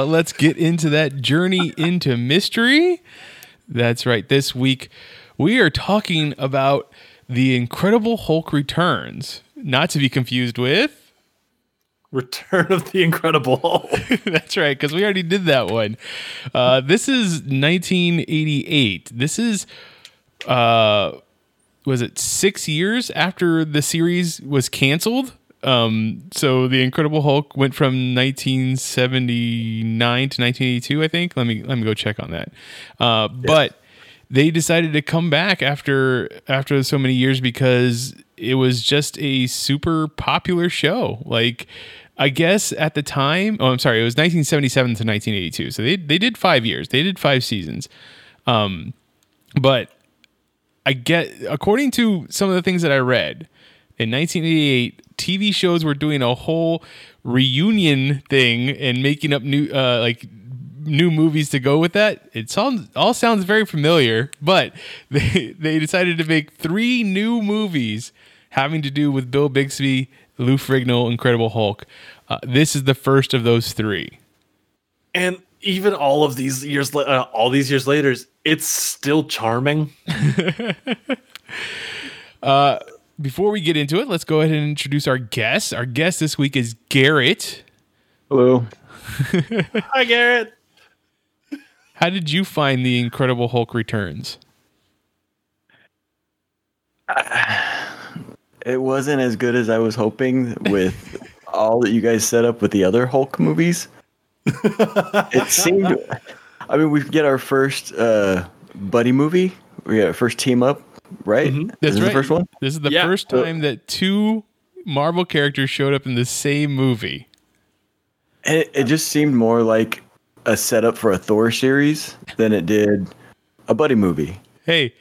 Well, let's get into that journey into mystery. That's right. This week, we are talking about The Incredible Hulk Returns, not to be confused with. Return of the Incredible Hulk. That's right, because we already did that one. Uh, this is 1988. This is, uh, was it six years after the series was canceled? Um, so the Incredible Hulk went from 1979 to 1982, I think. Let me let me go check on that. Uh, But they decided to come back after after so many years because it was just a super popular show. Like I guess at the time, oh, I'm sorry, it was 1977 to 1982. So they they did five years. They did five seasons. Um, but I get according to some of the things that I read in 1988, TV shows were doing a whole reunion thing and making up new uh, like new movies to go with that. It sounds all sounds very familiar, but they they decided to make three new movies having to do with Bill Bixby, Lou Ferrigno, Incredible Hulk. Uh, this is the first of those three. and even all of these years, uh, all these years later, it's still charming. Before we get into it, let's go ahead and introduce our guest. Our guest this week is Garrett. Hello. Hi, Garrett. How did you find the Incredible Hulk Returns? It wasn't as good as I was hoping with all that you guys set up with the other Hulk movies. it seemed. I mean, we get our first uh, buddy movie. We get our first team up, right? That's this is right. the first one. This is the Yeah. first time that two Marvel characters showed up in the same movie. It, it just seemed more like a setup for a Thor series than it did a buddy movie. Hey,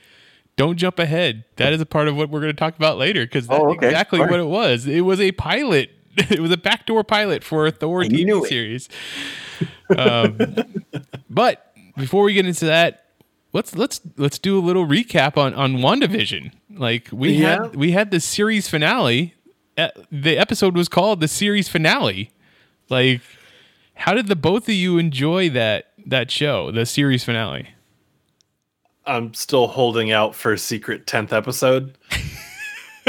don't jump ahead. That is a part of what we're going to talk about later because that's Oh, okay. exactly All what it was. It was a pilot. It was a backdoor pilot for a Thor I knew TV it. series. Um, but before we get into that, let's let's let's do a little recap on on WandaVision. Like we Yeah. had we had the series finale. The episode was called the series finale. Like, how did the both of you enjoy that that show, the series finale? I'm still holding out for a secret 10th episode.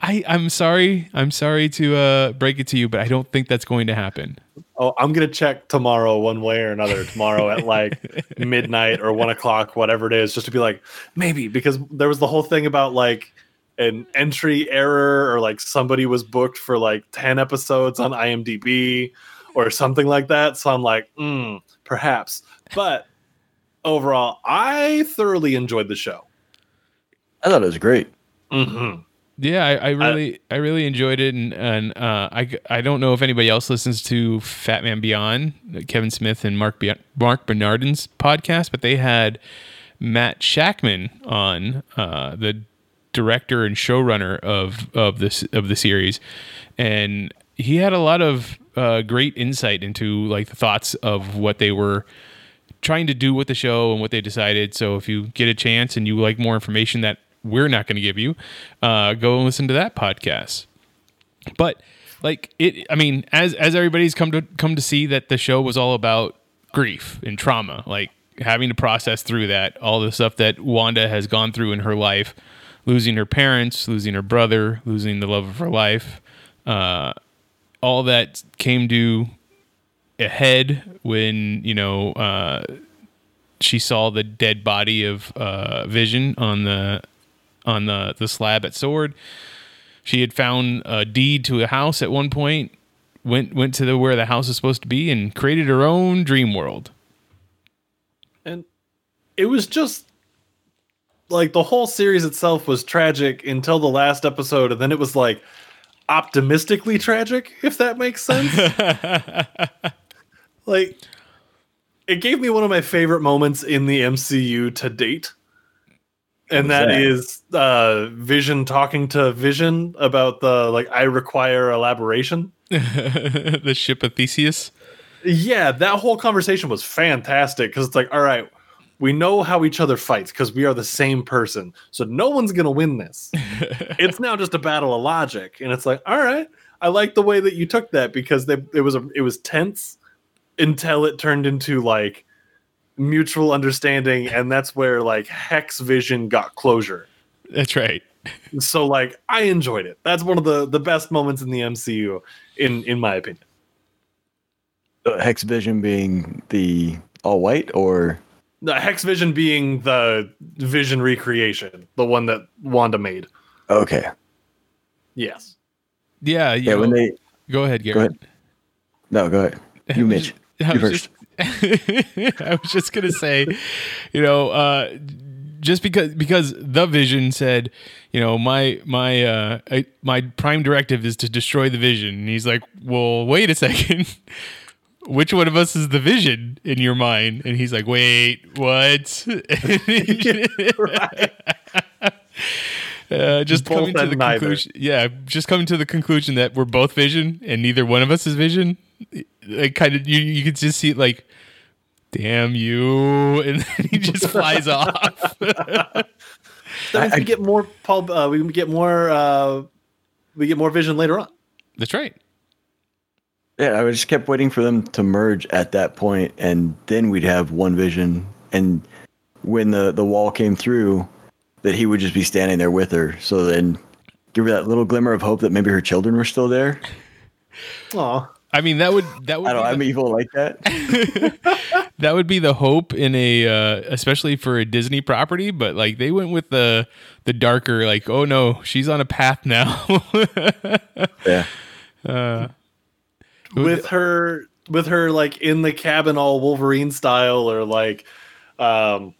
I I'm sorry. I'm sorry to uh, break it to you, but I don't think that's going to happen. Oh, I'm gonna check tomorrow, one way or another. Tomorrow at like midnight or one o'clock, whatever it is, just to be like maybe because there was the whole thing about like an entry error or like somebody was booked for like ten episodes on IMDb or something like that. So I'm like, mm, perhaps. But overall, I thoroughly enjoyed the show. I thought it was great. hmm Yeah, I, I really I really enjoyed it, and and uh, I I don't know if anybody else listens to Fat Man Beyond, Kevin Smith and Mark Be- Marc Bernardin's podcast, but they had Matt Shakman on, uh, the director and showrunner of of this of the series, and he had a lot of uh, great insight into like the thoughts of what they were trying to do with the show and what they decided. So if you get a chance and you like more information that we're not going to give you, uh, go and listen to that podcast. But like it, I mean, as as everybody's come to come to see that the show was all about grief and trauma, like having to process through that, all the stuff that Wanda has gone through in her life, losing her parents, losing her brother, losing the love of her life, uh, all that came to a head when you know uh, she saw the dead body of uh, Vision on the on the the slab at Sword. She had found a deed to a house at one point. Went went to the where the house is supposed to be and created her own dream world. and it was just like the whole series itself was tragic until the last episode and then it was like optimistically tragic, if that makes sense. like, it gave me one of my favorite moments in the MCU to date. And that that? is uh, Vision talking to Vision about the like I require elaboration. the ship of Theseus. Yeah, that whole conversation was fantastic because it's like, all right, we know how each other fights because we are the same person. So no one's gonna win this. it's now just a battle of logic, and it's like, all right, I like the way that you took that because they, it was a, it was tense until it turned into like mutual understanding, and that's where like Hex Vision got closure. That's right. So like, I enjoyed it. That's one of the the best moments in the MCU, in in my opinion. Uh, Hex Vision being the all white, or The Hex Vision being the Vision recreation, the one that Wanda made. okay, Yes. Yeah. You yeah. When they go ahead, go ahead. No, go ahead. You, Mitch. I You first. just, I was just gonna say, you know, uh, just because because the Vision said, you know, my my uh, I, my prime directive is to destroy the Vision, and he's like, well, wait a second. Which one of us is the vision in your mind? And he's like, "Wait, what?" Uh, just Both coming to the neither. conclusion, yeah, just coming to the conclusion that we're both vision and neither one of us is vision. Like kind of, you you could just see it like, damn you, and then he just flies off. That means I- we get more Paul. Uh, we get more. Uh, we get more Vision later on. That's right. Yeah, I just kept waiting for them to merge at that point, and then we'd have one vision. And when the the wall came through, that he would just be standing there with her. So then, give her that little glimmer of hope that maybe her children were still there. Aw. I mean, that would that would I don't. be I'm the, evil like that. that would be the hope in a uh, especially for a Disney property. But like they went with the the darker, like, oh no, she's on a path now. yeah. with her with her like in the cabin all Wolverine style or like um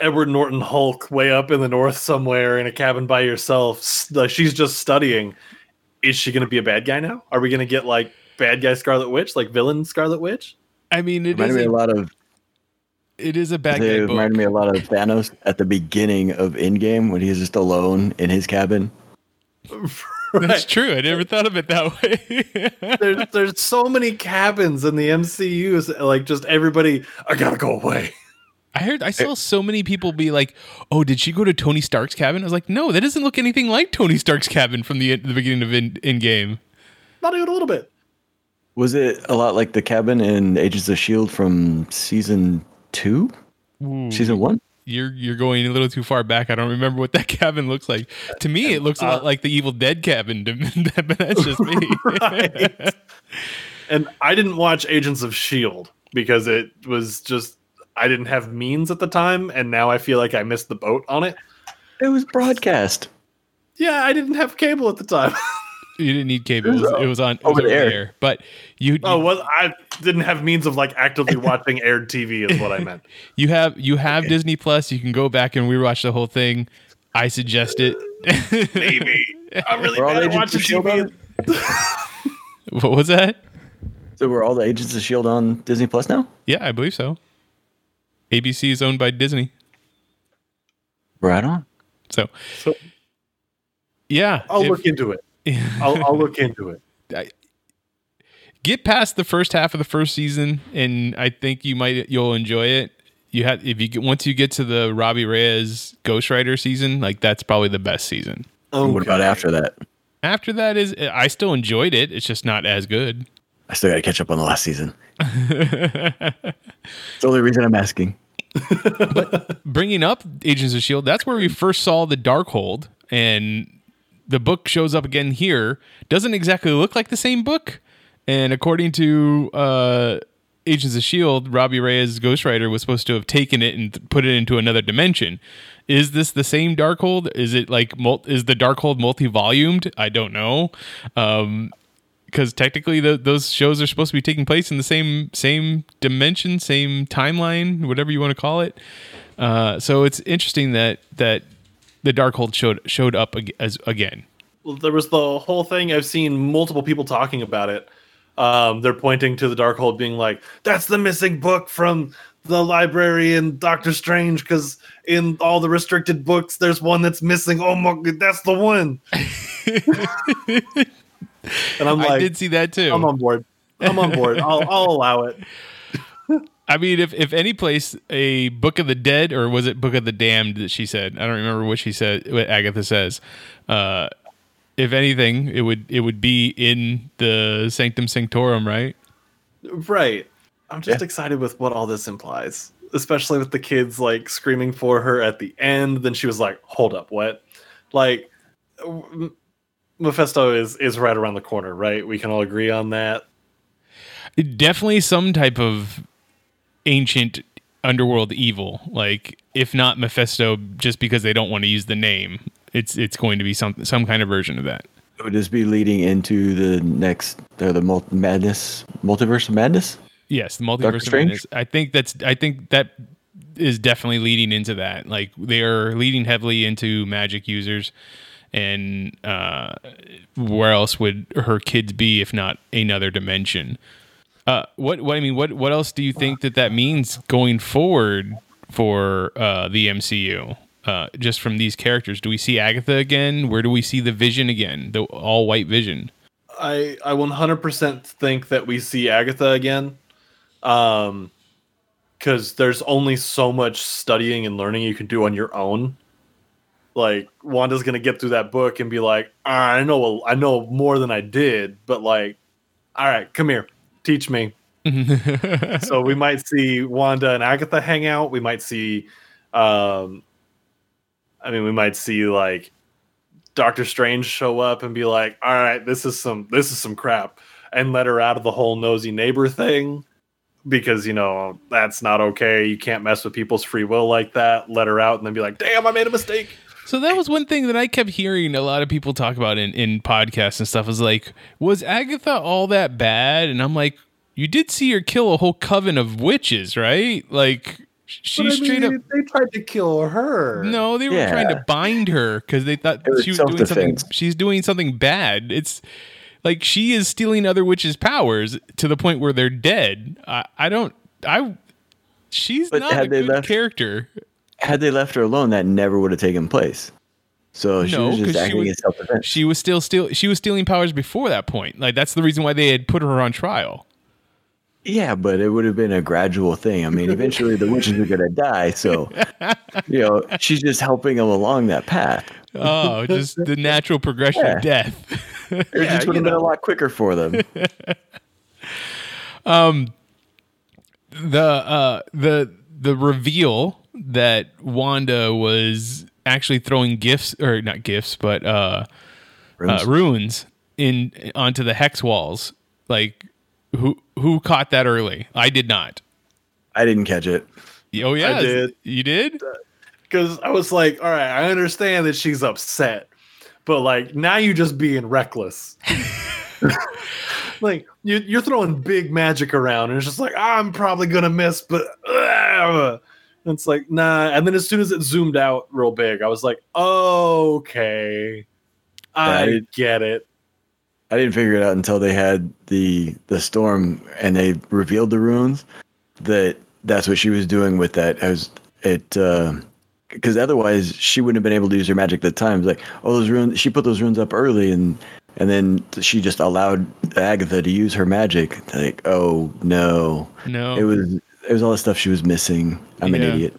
Edward Norton Hulk way up in the north somewhere in a cabin by yourself. Like she's just studying. Is she going to be a bad guy now? Are we going to get like bad guy Scarlet Witch, like villain Scarlet Witch? I mean, it is Reminded me a, a lot of. it is a bad It guy book. reminded me a lot of Thanos at the beginning of Endgame when he's just alone in his cabin. That's true. I never thought of it that way. There's there's so many cabins in the MCU. Like just everybody, I gotta go away. I heard I saw eh. so many people be like, "Oh, did she go to Tony Stark's cabin?" I was like, "No, that doesn't look anything like Tony Stark's cabin from the the beginning of in, Endgame." Not even a little bit. Was it a lot like the cabin in Agents of Shield from season two, hmm. season one? You're you're going a little too far back. I don't remember what that cabin looks like. To me, it looks a lot uh, like the Evil Dead cabin, but that's just me. Right. and I didn't watch Agents of Shield because it was just I didn't have means at the time, and now I feel like I missed the boat on it. It was broadcast. Yeah, I didn't have cable at the time. you didn't need cable. It was, it was on it was Over over the air. there. But you oh, well, I didn't have means of like actively watching aired TV, is what I meant. you have you have Disney Plus. You can go back and rewatch the whole thing. I suggest it. Maybe I'm really We're all bad at watching Shield TV. what was that? So we're all the Agents of Shield on Disney Plus now. Yeah, I believe so. ABC is owned by Disney. Right on. So, So- yeah, I'll if- look into it. I'll, I'll look into it. get past the first half of the first season, and I think you might you'll enjoy it. You have if you get once you get to the Robbie Reyes Ghost Rider season, like that's probably the best season. Oh, What about after that? After that is I still enjoyed it. It's just not as good. I still got to catch up on the last season. it's the only reason I'm asking. but Bringing up Agents of Shield, that's where we first saw the Darkhold, and the book shows up again here. Doesn't exactly look like the same book, and according to uh, Agents of Shield, Robbie Reyes Ghost Rider was supposed to have taken it and put it into another dimension. Is this the same Darkhold? Is it like mul- is the Darkhold multi-volumed? I don't know. Um, because technically the, those shows are supposed to be taking place in the same same dimension, same timeline, whatever you want to call it. Uh, so it's interesting that that the Darkhold showed showed up ag- as again. Well, there was the whole thing. I've seen multiple people talking about it. Um, they're pointing to the Darkhold, being like, "That's the missing book from the library in Doctor Strange." Because in all the restricted books, there's one that's missing. Oh my, god, that's the one. and I'm like, I did see that too. I'm on board. I'm on board. I'll, I'll allow it. I mean, if if any place a Book of the Dead or was it Book of the Damned that she said? I don't remember what she said. What Agatha says. Uh, if anything, it would it would be in the Sanctum Sanctorum, right? Right. I'm just Yeah. excited with what all this implies, especially with the kids like screaming for her at the end. Then she was like, "Hold up, what?" Like, Mephisto is is right around the corner, right? We can all agree on that. Definitely some type of ancient underworld evil. Like, if not Mephisto, just because they don't want to use the name, it's it's going to be some some kind of version of that. It would this be leading into the next, uh, the mul- madness, multiverse of madness? Yes, the multiverse of Strange? madness. I think that's I think that is definitely leading into that. Like they are leading heavily into magic users, and uh, where else would her kids be if not another dimension? Uh, what what I mean, what what else do you think that that means going forward for uh, the MCU? Uh, just from these characters, do we see Agatha again? Where do we see the Vision again? The all white Vision. I I 100% think that we see Agatha again. Um cuz there's only so much studying and learning you can do on your own. Like Wanda's to get through that book and be like, "I know I know more than I did, but like all right, come here. Teach me." so we might see Wanda and Agatha hang out. We might see um I mean, we might see like Doctor Strange show up and be like, "All right, this is some this is some crap," and let her out of the whole nosy neighbor thing because you know that's not okay. You can't mess with people's free will like that. Let her out and then be like, "Damn, I made a mistake." So that was one thing that I kept hearing a lot of people talk about in, in podcasts and stuff was like, was Agatha all that bad? And I'm like, you did see her kill a whole coven of witches, right? Like she But I straight mean, up they tried to kill her. no, they were Yeah. trying to bind her because they thought was she was doing something. She's doing something bad. It's like she is stealing other witches' powers to the point where they're dead. I, I don't. I. She's But not a good left- character. Had they left her alone, that never would have taken place. So she No, was just acting in self defense. she was still still she was stealing powers before that point. Like that's the reason why they had put her on trial. Yeah, but it would have been a gradual thing. I mean, eventually the witches are gonna die, so you know she's just helping them along that path. Oh, just the natural progression Yeah. of death. It Yeah, just would have been a lot quicker for them. um, the uh the the reveal that Wanda was actually throwing gifts or not gifts, but uh, uh Runes. runes in onto the hex walls. Like who who caught that early? I did not. I didn't catch it. Oh yeah, I did. You did? because I was like, "All right, I understand that she's upset, but like now you're just being reckless." like you, you're throwing big magic around, and it's just like I'm probably gonna miss, but uh, it's like nah. And then as soon as it zoomed out real big, I was like, oh, "Okay, I I- get it." I didn't figure it out until they had the the storm and they revealed the runes that that's what she was doing with that as it because uh, otherwise she wouldn't have been able to use her magic at the time. It's like oh those runes she put those runes up early and and then she just allowed Agatha to use her magic. Like oh no, No. it was it was all the stuff she was missing. I'm an idiot.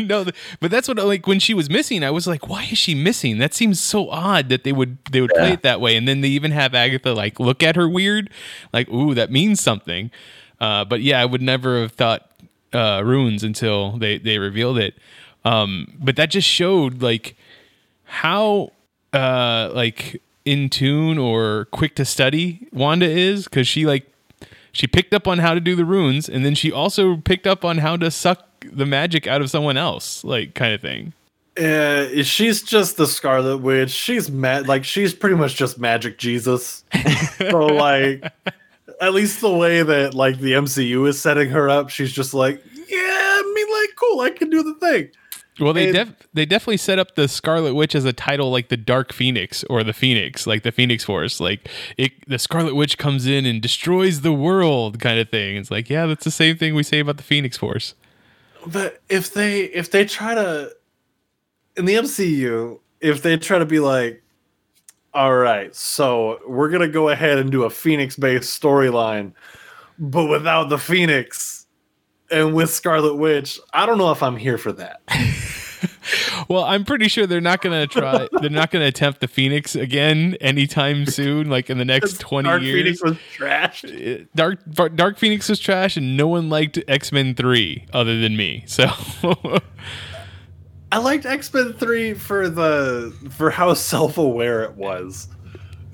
no, but that's what like when she was missing, I was like, why is she missing? That seems so odd that they would they would play it that way, and then they even have Agatha like look at her weird, like ooh that means something. Uh, but yeah, I would never have thought uh, runes until they they revealed it. Um, but that just showed like how uh like in tune or quick to study Wanda is because she like she picked up on how to do the runes and then she also picked up on how to suck the magic out of someone else like kind of thing Uh, she's just the Scarlet Witch. She's mad, like she's pretty much just Magic Jesus. so like, at least the way that like the MCU is setting her up, she's just like, yeah, I mean, like, cool, I can do the thing. Well, they def- they definitely set up the Scarlet Witch as a title like the Dark Phoenix or the Phoenix, like the Phoenix Force. Like it, the Scarlet Witch comes in and destroys the world, kind of thing. It's like, yeah, that's the same thing we say about the Phoenix Force. But if they if they try to in the MCU, if they try to be like, all right, so we're gonna go ahead and do a Phoenix based storyline, but without the Phoenix and with Scarlet Witch, I don't know if I'm here for that. Well, I'm pretty sure they're not gonna try. they're not gonna attempt the Phoenix again anytime soon. Like in the next twenty Dark years. Phoenix was trash. Uh, Dark Dark Dark Phoenix was trash, and no one liked X Men Three other than me. So I liked X Men Three for the for how self aware it was.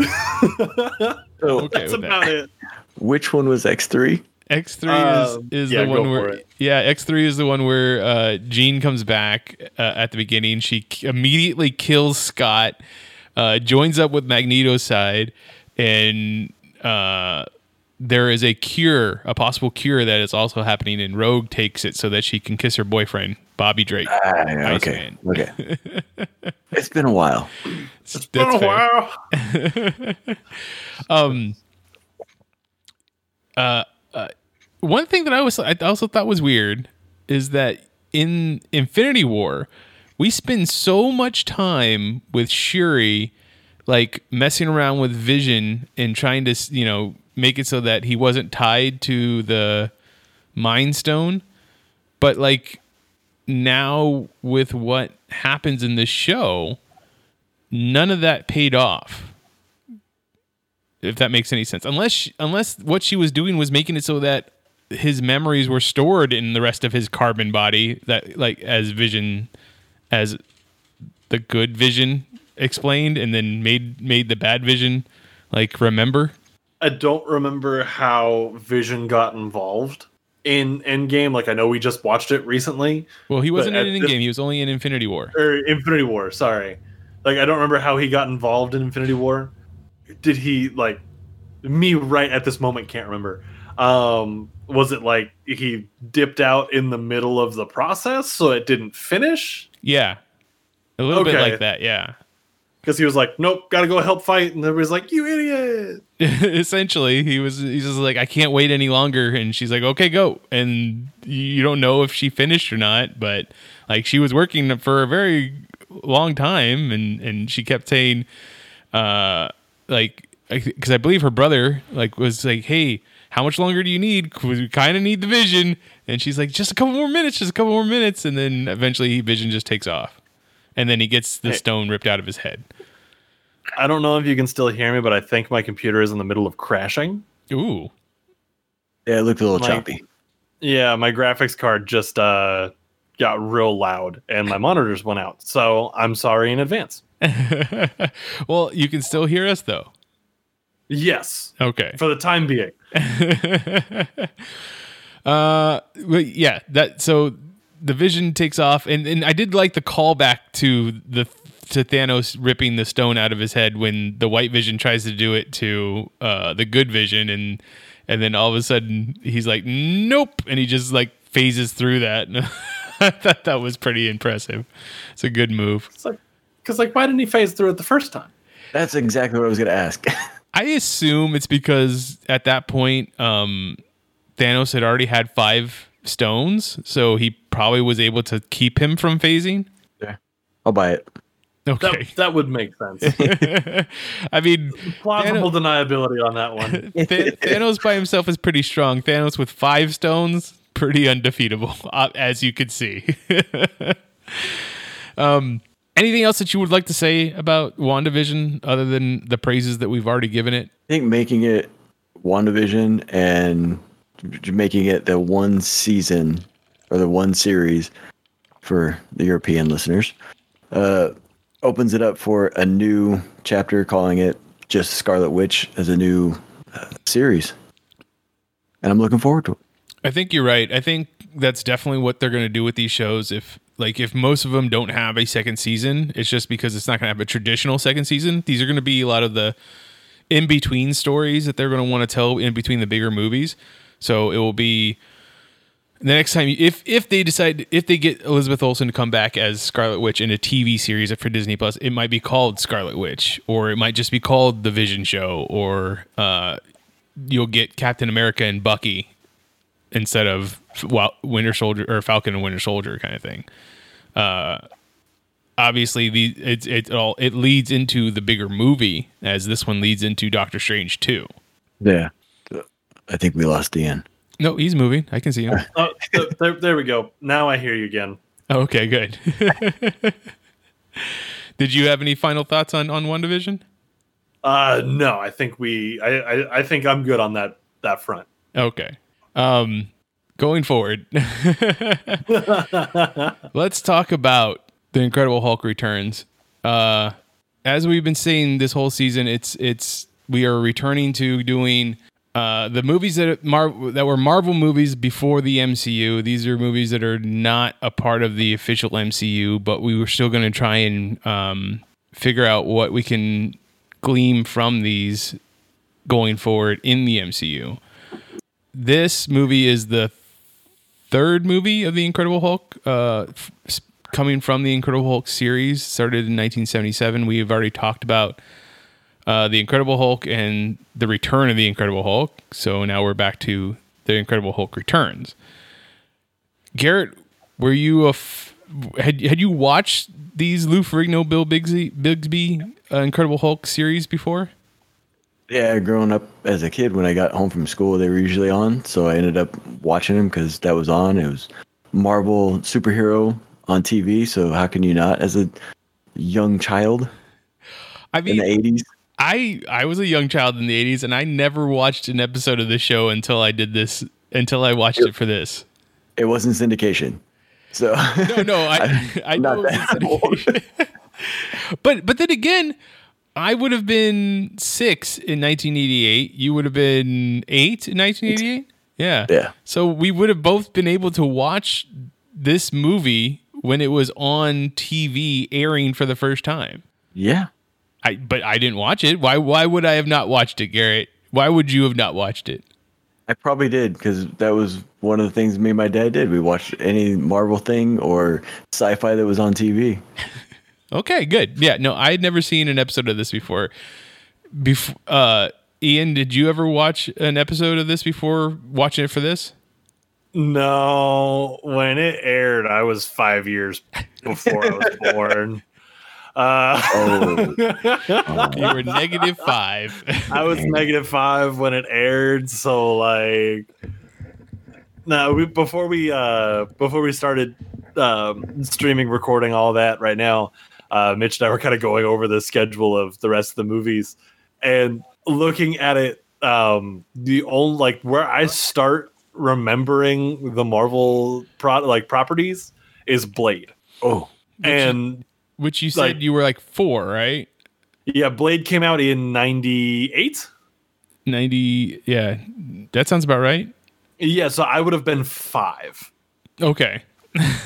So, Okay That's with that. about it. which one was X three? X three Um, is is yeah, the one where it. yeah X three is the one where uh, Jean comes back uh, at the beginning. She k- immediately kills Scott, uh, joins up with Magneto's side, and uh, there is a cure, a possible cure that is also happening. And Rogue takes it so that she can kiss her boyfriend Bobby Drake. Ah, okay. Iceman. Okay. it's been a while. That's Been a fair. while. um uh, uh one thing that I was I also thought was weird is that in Infinity War we spend so much time with Shuri like messing around with Vision and trying to you know make it so that he wasn't tied to the Mind Stone. But like now with what happens in this show none of that paid off if that makes any sense unless she, unless what she was doing was making it so that his memories were stored in the rest of his carbon body that like as vision as the good vision explained and then made made the bad vision like remember I don't remember how Vision got involved in Endgame. Like I know we just watched it recently, well he wasn't in this- Endgame he was only in Infinity War or Infinity War. Sorry, like I don't remember how he got involved in Infinity War. Did he like me right at this moment? Can't remember. Um, was it like he dipped out in the middle of the process, so it didn't finish? yeah a little bit like that yeah Because he was like, "Nope, gotta go help fight," and everybody's like, "You idiot!" essentially he was he's just like i can't wait any longer and she's like okay go and you don't know if she finished or not but like she was working for a very long time and and she kept saying uh like because i believe her brother like was like hey how much longer do you need 'Cause we kind of need the vision and she's like just a couple more minutes just a couple more minutes and then eventually vision just takes off and then he gets the Hey. stone ripped out of his head I don't know if you can still hear me, but I think my computer is in the middle of crashing. ooh Yeah, it looked a little Like- choppy. Yeah, my graphics card just uh got real loud and my monitors went out. So I'm sorry in advance. well, you can still hear us though. Yes, Okay. for the time being. uh, but yeah, that so the vision takes off, and and I did like the callback to the to Thanos ripping the stone out of his head when the White Vision tries to do it to uh the Good Vision, and and then all of a sudden he's like, nope, and he just like phases through that. I thought that was pretty impressive. It's a good move. It's like because like why didn't he phase through it the first time? That's exactly what I was going to ask. I assume it's because at that point, um, Thanos had already had five stones, so he probably was able to keep him from phasing. yeah. I'll buy it. Okay. that would make sense. I mean, Plausible deniability on that one. Th- Thanos by himself is pretty strong. Thanos with five stones, pretty undefeatable, uh, as you could see. um, anything else that you would like to say about WandaVision other than the praises that we've already given it? I think making it WandaVision and making it the one season or the one series for the European listeners uh, opens it up for a new chapter, calling it just Scarlet Witch as a new uh, series. And I'm looking forward to it. I think you're right. I think that's definitely what they're going to do with these shows. If like if most of them don't have a second season, it's just because it's not going to have a traditional second season. These are going to be a lot of the in between stories that they're going to want to tell in between the bigger movies. So it will be the next time, if if they decide if they get Elizabeth Olsen to come back as Scarlet Witch in a TV series for Disney Plus, it might be called Scarlet Witch, or it might just be called The Vision Show, or uh, you'll get Captain America and Bucky instead of well, Winter Soldier or Falcon and Winter Soldier kind of thing. Uh, obviously, the it it all it leads into the bigger movie as this one leads into Doctor Strange too. Yeah. I think we lost Ian. No, he's moving. I can see him. Oh, there, there we go. Now I hear you again. Oh, okay, good. Did you have any final thoughts on on WandaVision? Uh, no, I think we. I, I, I think I'm good on that that front. Okay. Um, going forward, let's talk about the Incredible Hulk returns. Uh, as we've been seeing this whole season, it's it's we are returning to doing uh, the movies that Mar- that were Marvel movies before the MCU. These are movies that are not a part of the official MCU, but we were still going to try and um, figure out what we can glean from these going forward in the MCU. This movie is the third movie of the Incredible Hulk, uh, f- coming from the Incredible Hulk series, started in 1977. We have already talked about uh, the Incredible Hulk and the Return of the Incredible Hulk. So now we're back to the Incredible Hulk returns. Garrett, were you a f- had had you watched these Lou Ferrigno, Bill Bixby, Bixby uh, Incredible Hulk series before? Yeah, growing up as a kid, when I got home from school, they were usually on. So I ended up watching them because that was on. It was Marvel superhero on TV. So how can you not, as a young child I mean, in the 80s? I I was a young child in the 80s and I never watched an episode of the show until I did this until I watched it for this. It wasn't syndication. So No, no, I I, not know that syndication. but but then again, I would have been 6 in 1988. You would have been 8 in 1988? Yeah. Yeah. So we would have both been able to watch this movie when it was on TV airing for the first time. yeah. I but I didn't watch it. Why why would I have not watched it, Garrett? Why would you have not watched it? I probably did because that was one of the things me and my dad did. We watched any Marvel thing or sci-fi that was on TV. Okay, good. Yeah, no, I had never seen an episode of this before. Before uh Ian, did you ever watch an episode of this before watching it for this? No, when it aired, I was five years before I was born. Uh, Oh, You were negative five. I was negative five when it aired, so like, no, we, before we uh before we started um, streaming, recording, all that right now, uh, Mitch and I were kind of going over the schedule of the rest of the movies and looking at it. Um, the only like where I start remembering the Marvel pro like properties is Blade, oh, and Which you said Like- you were like four, right? yeah, Blade came out in '98. Ninety yeah. That sounds about right. Yeah, so I would have been five. Okay.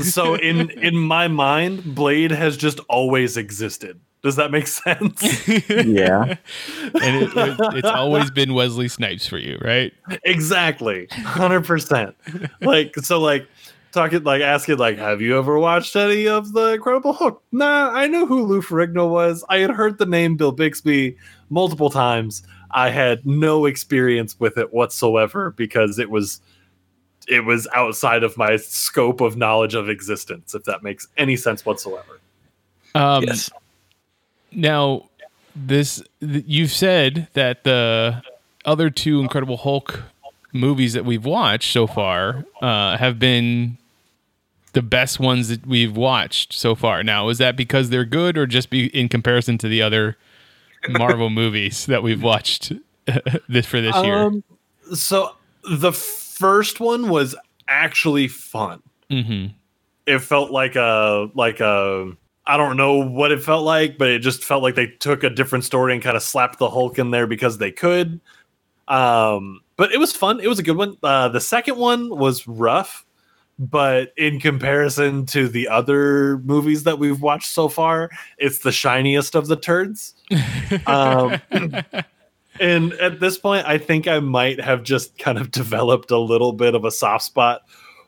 So in in my mind, Blade has just always existed. Does that make sense? yeah. And it, it, it's always been Wesley Snipes for you, right? exactly, hundred percent. Like so, like talking, like asking, like, have you ever watched any of the Incredible Hulk? Nah, I knew who Lou Ferrigno was. I had heard the name Bill Bixby multiple times. I had no experience with it whatsoever because it was it was outside of my scope of knowledge of existence. If that makes any sense whatsoever. Um, yes. Now, this th- you've said that the other two Incredible Hulk movies that we've watched so far uh, have been the best ones that we've watched so far. Now, is that because they're good, or just be in comparison to the other Marvel movies that we've watched this for this year? Um, so the first one was actually fun. hmm It felt like a like a I don't know what it felt like, but it just felt like they took a different story and kind of slapped the Hulk in there because they could. Um, but it was fun. It was a good one. Uh, the second one was rough, but in comparison to the other movies that we've watched so far, it's the shiniest of the turds. Um, and at this point, I think I might have just kind of developed a little bit of a soft spot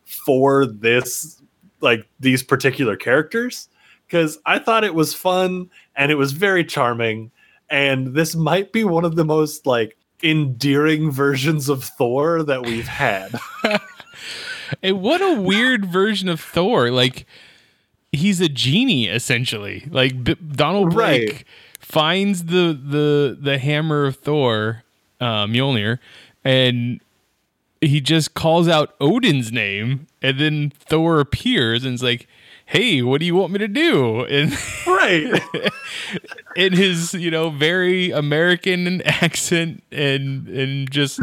for this like these particular characters because I thought it was fun and it was very charming. And this might be one of the most like endearing versions of Thor that we've had. And what a weird version of Thor. Like he's a genie essentially. Like B- Donald Blake Right. Finds the the the hammer of Thor, uh, Mjolnir, and he just calls out Odin's name, and then Thor appears and is like, "Hey, what do you want me to do?" And right. in his you know very American accent and and just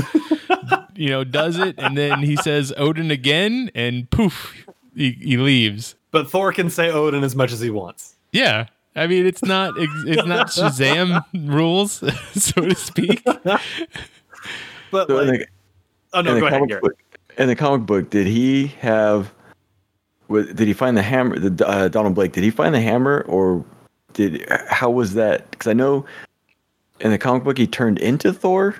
you know does it, and then he says Odin again, and poof, he, he leaves. But Thor can say Odin as much as he wants. Yeah. I mean, it's not it's not Shazam rules, so to speak. But So like, the, oh no, in the go ahead, Garrett. book, in the comic book, did he have? Did he find the hammer? The uh, Donald Blake. Did he find the hammer, or did how was that? Because I know in the comic book he turned into Thor.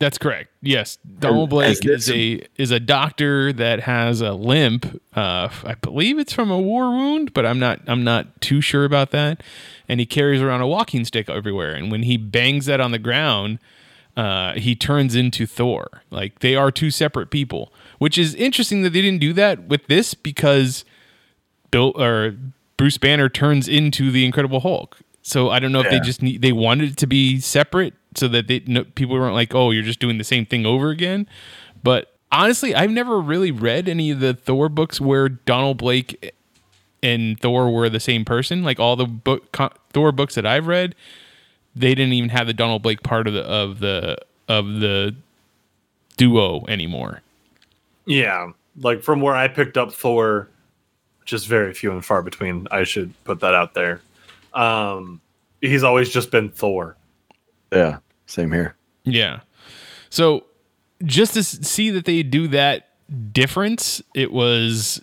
That's correct. Yes, Donald Blake is a is a doctor that has a limp. Uh, I believe it's from a war wound, but I'm not I'm not too sure about that. And he carries around a walking stick everywhere. And when he bangs that on the ground, uh, he turns into Thor. Like they are two separate people, which is interesting that they didn't do that with this because Bill or Bruce Banner turns into the Incredible Hulk. So I don't know if they just need they wanted it to be separate so that they no, people weren't like, oh, you're just doing the same thing over again. But honestly, I've never really read any of the Thor books where Donald Blake and Thor were the same person. Like all the book co- Thor books that I've read, they didn't even have the Donald Blake part of the of the of the duo anymore. Yeah, like from where I picked up Thor, just very few and far between. I should put that out there. Um, he's always just been Thor. Yeah, same here. Yeah. So just to see that they do that difference, it was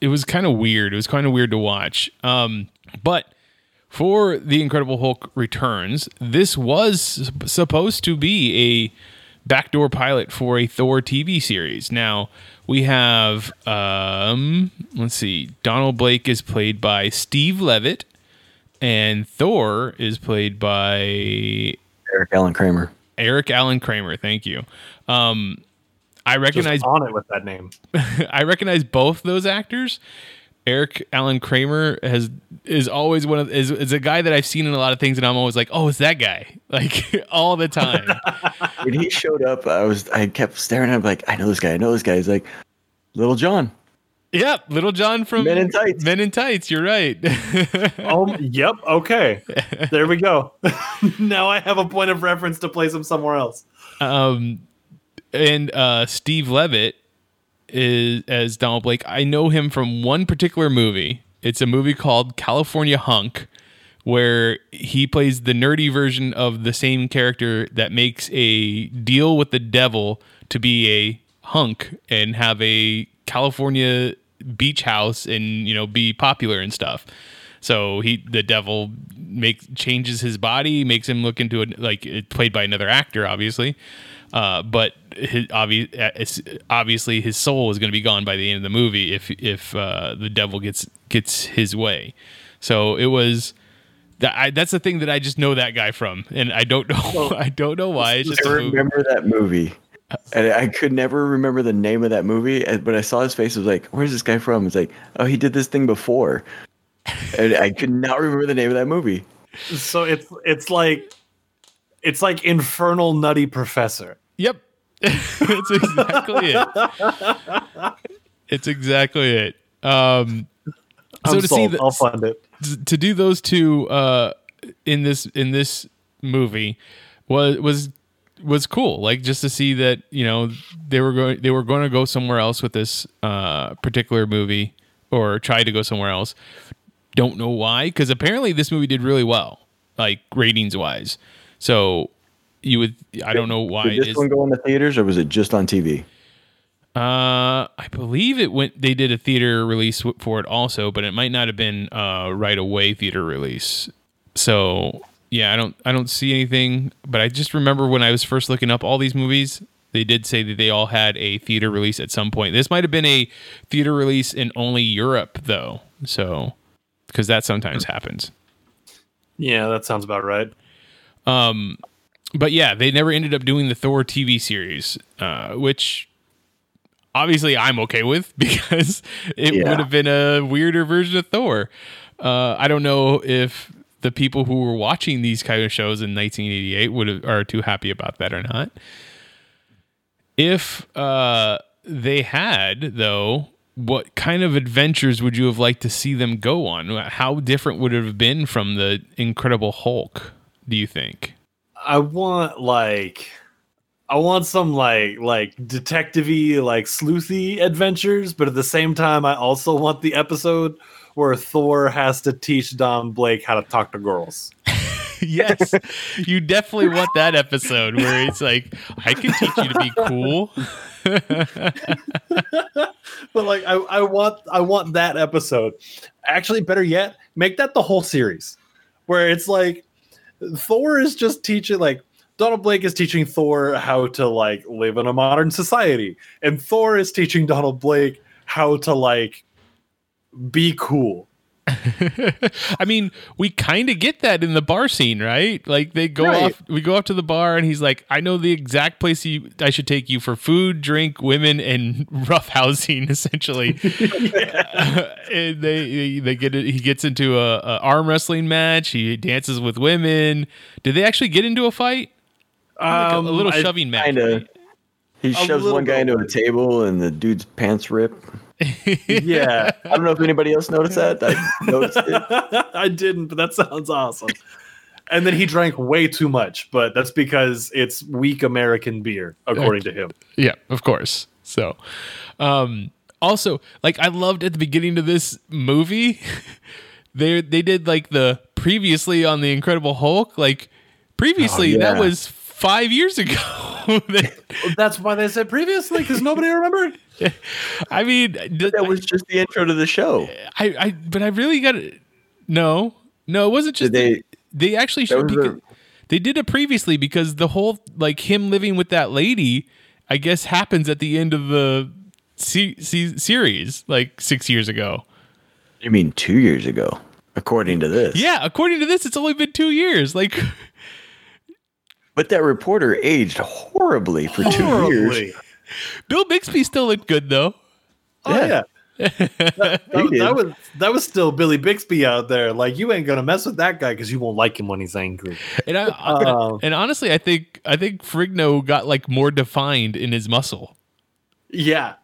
it was kind of weird. It was kind of weird to watch. Um, but for the Incredible Hulk returns, this was supposed to be a backdoor pilot for a Thor TV series. Now we have um, let's see, Donald Blake is played by Steve Levitt, and Thor is played by Eric Allen Kramer. Eric Allen Kramer. Thank you. Um, I Just recognize on it with that name. I recognize both those actors. Eric Allen Kramer has is always one of is, is a guy that I've seen in a lot of things, and I'm always like, oh, it's that guy, like all the time. When he showed up, I was I kept staring at him like I know this guy. I know this guy. He's like Little John. Yep, Little John from Men in Tights. Men in Tights. You're right. Oh, yep. Okay, there we go. now I have a point of reference to place him somewhere else. um, and uh, Steve Levitt is as Donald Blake. I know him from one particular movie. It's a movie called California Hunk, where he plays the nerdy version of the same character that makes a deal with the devil to be a hunk and have a California beach house and you know be popular and stuff. So he the devil makes changes his body, makes him look into it like it played by another actor, obviously. Uh, but his, obvi- uh, obviously his soul is going to be gone by the end of the movie if if uh, the devil gets gets his way. So it was that I, that's the thing that I just know that guy from, and I don't know I don't know why. It's just I a movie. remember that movie. And I could never remember the name of that movie, but I saw his face. I was like, "Where's this guy from?" It's like, "Oh, he did this thing before," and I could not remember the name of that movie. So it's it's like it's like Infernal Nutty Professor. Yep. That's exactly it. It's exactly it. Um, so I'm to see the, I'll fund it. to do those two uh, in this in this movie was was was cool. Like just to see that you know they were going they were going to go somewhere else with this uh, particular movie or try to go somewhere else. Don't know why because apparently this movie did really well, like ratings wise. So you would I don't know why Did it this is. one go in the theaters, or was it just on TV? Uh, I believe it went. They did a theater release for it also, but it might not have been uh right away theater release. So yeah, I don't I don't see anything. But I just remember when I was first looking up all these movies, They did say that they all had a theater release at some point. This might have been a theater release in only Europe, though. So, because that sometimes happens. Yeah, that sounds about right. But yeah, they never ended up doing the Thor TV series, uh, which obviously I'm okay with because it Yeah. would have been a weirder version of Thor. Uh, I don't know if the people who were watching these kind of shows in 1988 would are too happy about that or not. If uh, they had, though, what kind of adventures would you have liked to see them go on? How different would it have been from the Incredible Hulk? Do you think? I want like I want some like like detective-y, like sleuthy adventures, but at the same time I also want the episode where Thor has to teach Don Blake how to talk to girls. yes, you definitely want that episode where it's like, I can teach you to be cool. But like I, I want I want that episode. Actually, better yet, make that the whole series. Where it's like Thor is just teaching like Donald Blake is teaching Thor how to like live in a modern society. And Thor is teaching Donald Blake how to like be cool. I mean, we kind of get that in the bar scene, right? Like they go Right. off, we go off to the bar, and he's like, "I know the exact place you, I should take you for food, drink, women, and rough housing." Essentially, and they they get it. He gets into a, a arm wrestling match. He dances with women. Did they actually get into a fight? Like a- a, little Um, I- shoving match. Kinda. right? He shoves one guy bit. into a table and the dude's pants rip. Yeah. I don't know if anybody else noticed that. I noticed it. I didn't, but that sounds awesome. And then he drank way too much, but that's because it's weak American beer, according to him. Yeah, of course. So, um, also, like I loved at the beginning of this movie, they they did like the previously on the Incredible Hulk, like previously Oh, that was five years ago. They- That's why they said previously, because nobody remembered. I mean, did- That was just the intro to the show. I, I, but I really got it. no, no, it wasn't just Did they. They actually That showed because, a- they did it previously because the whole like him living with that lady, I guess, happens at the end of the se- se- series like six years ago. You mean two years ago, according to this? Yeah, according to this, it's only been two years. Like, But that reporter aged horribly for two Horribly. years. Bill Bixby still looked good though. Oh yeah. that, He did. that was that was still Billy Bixby out there. Like you ain't gonna mess with that guy because you won't like him when he's angry. And I, Um, and honestly, I think I think Ferrigno got like more defined in his muscle. Yeah,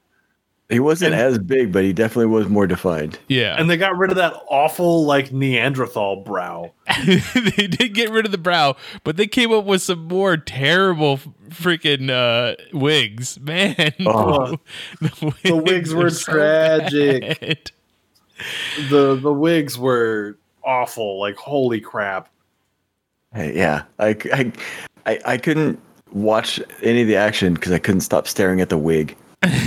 He wasn't And- as big, but he definitely was more defined. Yeah, and they got rid of that awful like Neanderthal brow. they did get rid of the brow, but they came up with some more terrible freaking uh, wigs. Man, Oh. the, The wigs were tragic. bad. The the wigs were awful. Like holy crap. Hey, yeah, I, I, I, I couldn't watch any of the action because I couldn't stop staring at the wig.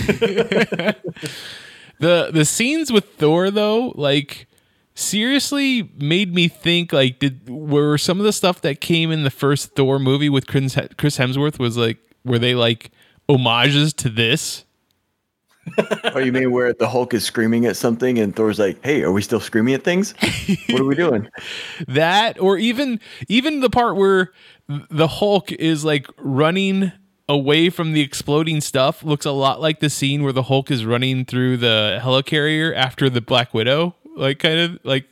the the scenes with Thor though, like seriously made me think like did were some of the stuff that came in the first Thor movie with Chris Chris Hemsworth was like were they like homages to this? oh, you mean where the Hulk is screaming at something and Thor's like, "Hey, are we still screaming at things? What are we doing?" that or even even the part where the hulk is like running away from the exploding stuff looks a lot like the scene where the hulk is running through the helicarrier after the black widow like kind of like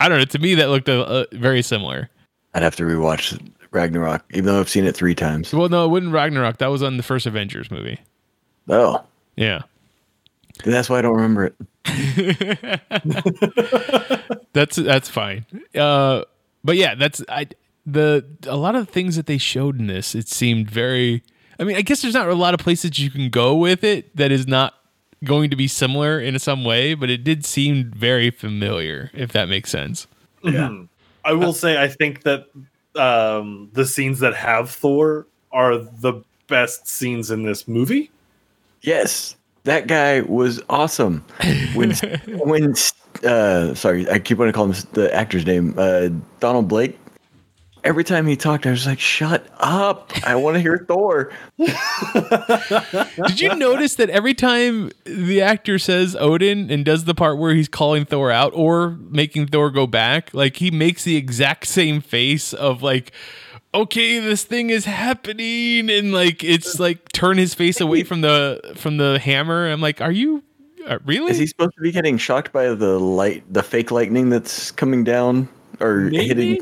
i don't know to me that looked uh, uh, very similar. I'd have to rewatch Ragnarok, even though I've seen it three times. well no it wasn't ragnarok that was on the first avengers movie. Oh, yeah. That's why I don't remember it. that's that's fine. Uh but yeah that's i the a lot of the things that they showed in this it seemed very i mean i guess there's not a lot of places you can go with it that is not going to be similar in some way but it did seem very familiar if that makes sense Mhm. I will say I think that um, the scenes that have Thor are the best scenes in this movie. Yes, that guy was awesome. When when uh, sorry, I keep wanting to call him the actor's name. Uh, Donald Blake every time he talked, I was like, "Shut up! I want to hear Thor." Did you notice that every time the actor says Odin and does the part where he's calling Thor out or making Thor go back, like he makes the exact same face of like, okay, this thing is happening, and like it's like turn his face away from the from the hammer. I'm like, are you uh, really? Is he supposed to be getting shocked by the light, the fake lightning that's coming down or Maybe? hitting?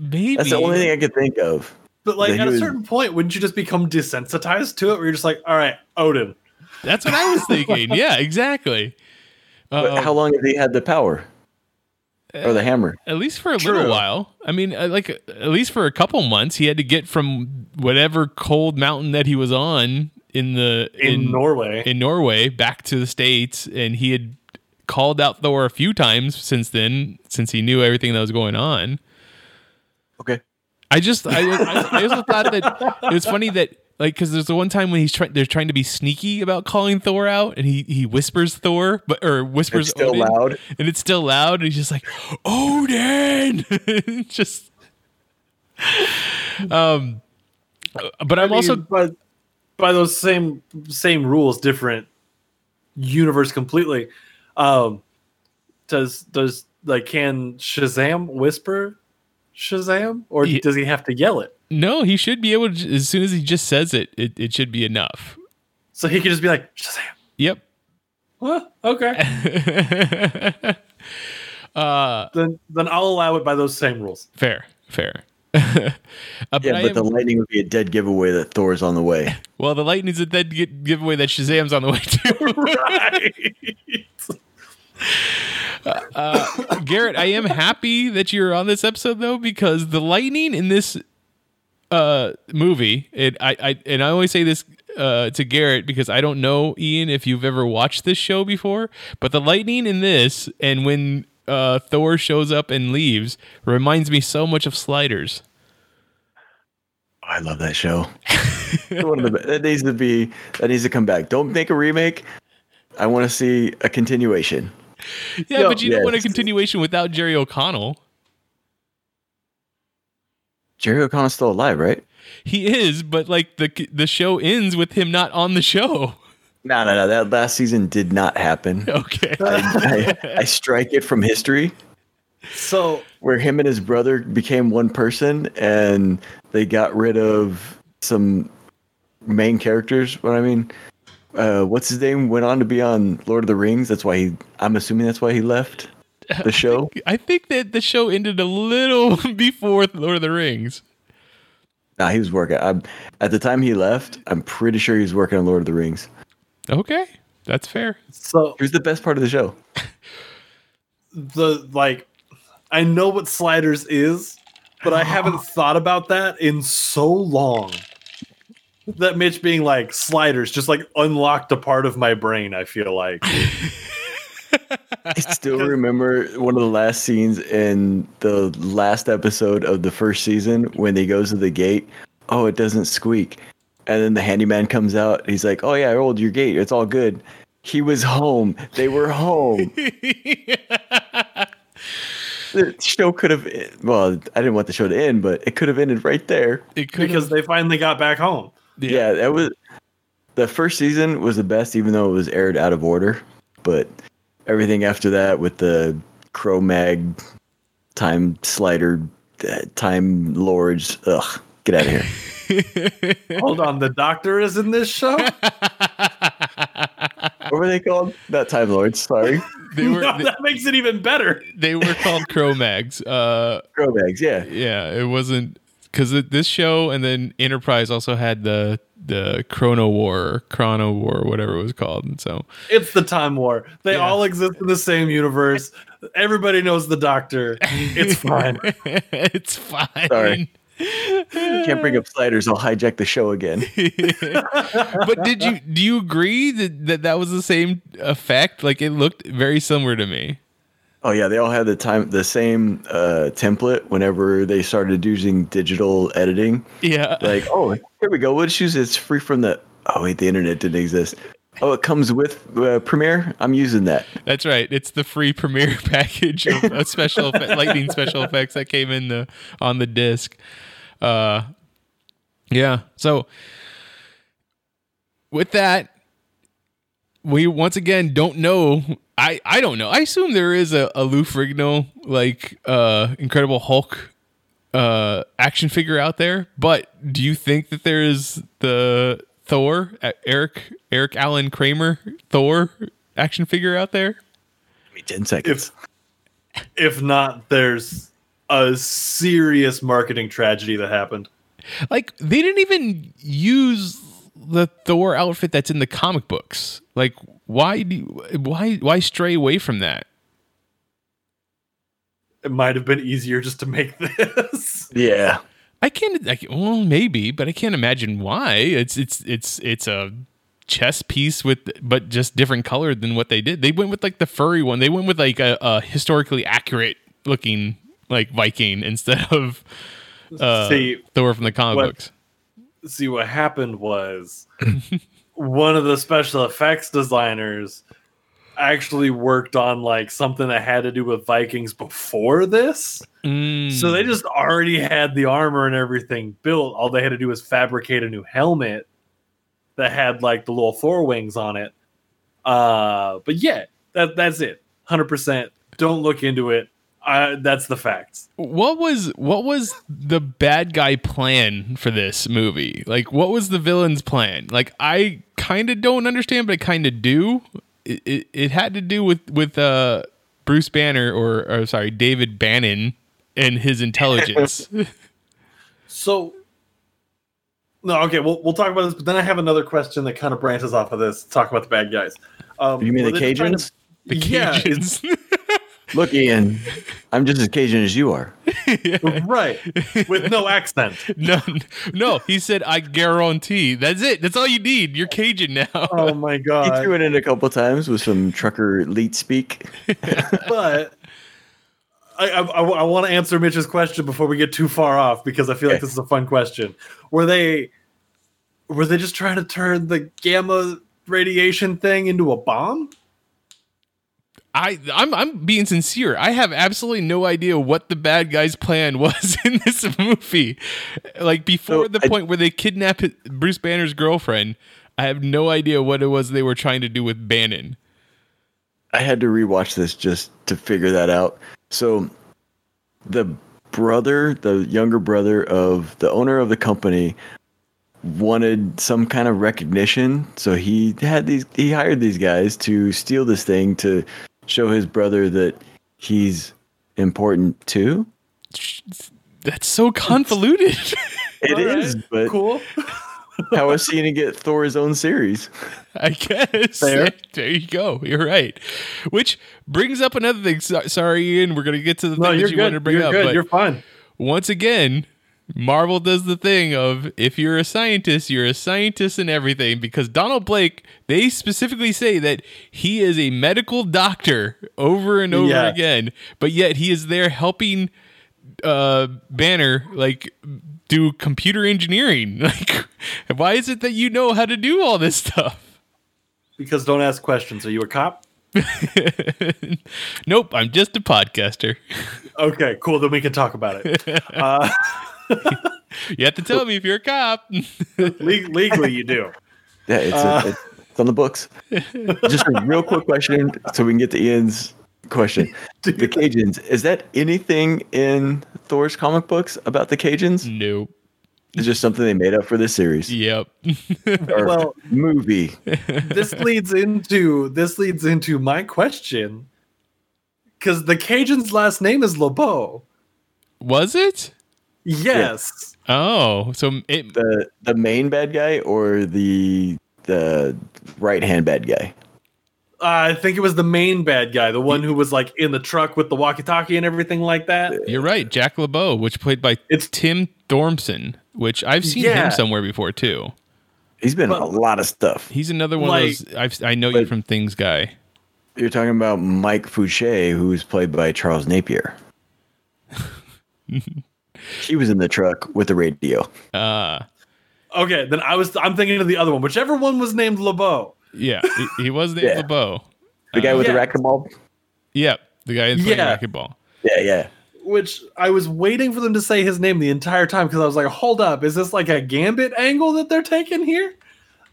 Maybe That's the only thing I could think of. But like at he a was- certain point, wouldn't you just become desensitized to it? Where you're just like, all right, Odin. That's what I was thinking. yeah, exactly. But Um, how long has he had the power or the hammer? At least for a True. little while. I mean, uh, like at least for a couple months, he had to get from whatever cold mountain that he was on in the In, Norway. in Norway back to the states, and he had called out Thor a few times since then, since he knew everything that was going on. Okay. I just, I, I, I also thought that it was funny that. Like, because there's the one time when he's trying, they're trying to be sneaky about calling Thor out, and he he whispers Thor, but or whispers It's still Odin, loud. and it's still loud, and he's just like Odin, just. Um, but I'm I mean, also by, by those same same rules, different universe completely. Um, does does like can Shazam whisper Shazam, or Ye- does he have to yell it? no, he should be able to. As soon as he just says it, it, it should be enough. So he could just be like Shazam. Yep. Well, okay, uh, then then I'll allow it by those same rules. fair, fair. uh, but Yeah, but am- the lightning would be a dead giveaway that Thor's on the way. well, the lightning's a dead giveaway that Shazam's on the way too. right. Uh, Garrett, I am happy that you're on this episode though because the lightning in this uh movie, it I, I and I always say this uh to Garrett because I don't know Ian if you've ever watched this show before, but the lightning in this and when uh Thor shows up and leaves reminds me so much of Sliders. I love that show. One of the that needs to be that needs to come back. Don't make a remake. I want to see a continuation. Yeah, Yo, but you don't want a continuation without Jerry O'Connell. Jerry O'Connell's still alive, right? He is, but like the the show ends with him not on the show. No, no, no. That last season did not happen. Okay. I, I, I strike it from history So where him and his brother became one person and they got rid of some main characters. What I mean, uh, what's his name? Went on to be on Lord of the Rings. That's why he. I'm assuming that's why he left the show. I think that the show ended a little before Lord of the Rings. Nah, he was working. I'm, at the time he left, I'm pretty sure he was working on Lord of the Rings. Okay, that's fair. so He was the best part of the show. the like I know what sliders is, but I haven't thought about that in so long. That Mitch being like sliders just like unlocked a part of my brain, I feel like. I still remember one of the last scenes in the last episode of the first season when he goes to the gate. Oh, it doesn't squeak. And then the handyman comes out. He's like, Oh, yeah, I rolled your gate. It's all good. He was home. They were home. the show could have, well, I didn't want the show to end, but it could have ended right there. It could because they finally got back home. Yeah, that was the first season was the best, even though it was aired out of order. But everything after that, with the Kromagg time slider, uh, time lords, ugh, get out of here. Hold on, the doctor is in this show? what were they called? Not time lords. Sorry, they were No, they, that makes it even better. they were called Kromaggs. Uh, Kromaggs. Yeah, yeah, it wasn't because this show and then Enterprise also had the the Chrono War, or Chrono War, or whatever it was called. And so It's the time war. They Yeah. all exist in the same universe. Everybody knows the doctor. It's fine. it's fine. Sorry. you can't bring up sliders. I'll hijack the show again. but did you do you agree that, that that was the same effect? Like it looked very similar to me. Oh yeah, they all had the time the same uh, template whenever they started using digital editing. Yeah. like, oh, here we go. We'll just. It's free from the. Oh wait, the internet didn't exist. Oh, it comes with uh, Premiere. I'm using that. That's right. It's the free premiere package of uh, special effect, lightning special effects that came in the on the disc. Uh, yeah. So with that, we once again don't know. I I don't know. I assume there is a, a Lou Ferrigno like uh, Incredible Hulk uh, action figure out there, but do you think that there is the Thor uh, Eric Eric Allen Kramer Thor action figure out there? Give me ten seconds. If if not, there's a serious marketing tragedy that happened. Like they didn't even use the Thor outfit that's in the comic books. Like why do you, why why stray away from that? It might have been easier just to make this. yeah. I can't. I, can- well, maybe, but I can't imagine why. It's it's it's it's a chess piece with, but just different color than what they did. They went with like the furry one. They went with like a, a historically accurate looking like Viking instead of uh, See, Thor from the comic what- books. See what happened was one of the special effects designers actually worked on like something that had to do with Vikings before this. Mm. So they just already had the armor and everything built. All they had to do was fabricate a new helmet that had like the little Thor wings on it. Uh, but yeah, that that's it. Hundred percent. Don't look into it. Uh, that's the facts. what was what was the bad guy plan for this movie? Like, what was the villain's plan? Like, I kind of don't understand, but I kind of do. It, it it had to do with with uh Bruce Banner or, or sorry David Bannon and his intelligence. So, no, okay, we'll we'll talk about this. But then I have another question that kind of branches off of this. Talk about the bad guys. Um, You mean the Cajuns? to- the yeah, Cajuns. Look, Ian, I'm just as Cajun as you are. right, with no accent. no, no, he said I guarantee. That's it. That's all you need. You're Cajun now. Oh my God. He threw it in a couple times with some trucker elite speak. but I, I, I want to answer Mitch's question before we get too far off because I feel like this is a fun question. Were they were they just trying to turn the gamma radiation thing into a bomb? I I'm I'm being sincere. I have absolutely no idea what the bad guy's plan was in this movie. Like before So, the I- point where they kidnap Bruce Banner's girlfriend, I have no idea what it was they were trying to do with Bannon. I had to rewatch this just to figure that out. So, the brother, the younger brother of the owner of the company, wanted some kind of recognition. So he had these. He hired these guys to steal this thing to show his brother that he's important too. That's so convoluted. It All right, is, but cool. how is he going to get Thor his own series? I guess. Fair. There you go. You're right. Which brings up another thing. So, sorry, Ian. We're gonna get to the No, thing you're that you wanted to bring You're up. good. but You're fine. once again, Marvel does the thing of if you're a scientist, you're a scientist in everything because Donald Blake, they specifically say that he is a medical doctor over and over Yeah. again, but yet he is there helping uh Banner like do computer engineering. Like why is it that you know how to do all this stuff? Because don't ask questions. Are you a cop? nope, I'm just a podcaster. Okay, cool. Then we can talk about it. Uh, You have to tell me if you're a cop. le- legally, you do. Yeah, it's, Uh. a, it's on the books. Just a real quick question, so we can get to Ian's question. The Cajuns is that anything in Thor's comic books about the Cajuns? nope. It's just something they made up for this series Yep. or Well- movie. this leads into this leads into my question because the Cajun's last name is LeBeau. Was it? Yes, Oh, so it The the main bad guy or the the right hand bad guy. Uh, I think it was the main bad guy, the one who was like in the truck with the walkie-talkie and everything like that. You're right, Jack LeBeau, which played by It's- Tim Thomerson, which I've seen Yeah. him somewhere before too. He's been in a lot of stuff. He's another one Like- of those I've, I know you But- from Things guy. You're talking about Mike Fouché, who's played by Charles Napier. he was in the truck with the radio. Uh, Okay, then I was I'm thinking of the other one, whichever one was named LeBeau. Yeah, he, he was Dave Yeah. LeBeau. The guy with Yeah. the racquetball. Yep, the guy who's playing Yeah. racquetball. Yeah, yeah. Which I was waiting for them to say his name the entire time because I was like, hold up, is this like a gambit angle that they're taking here?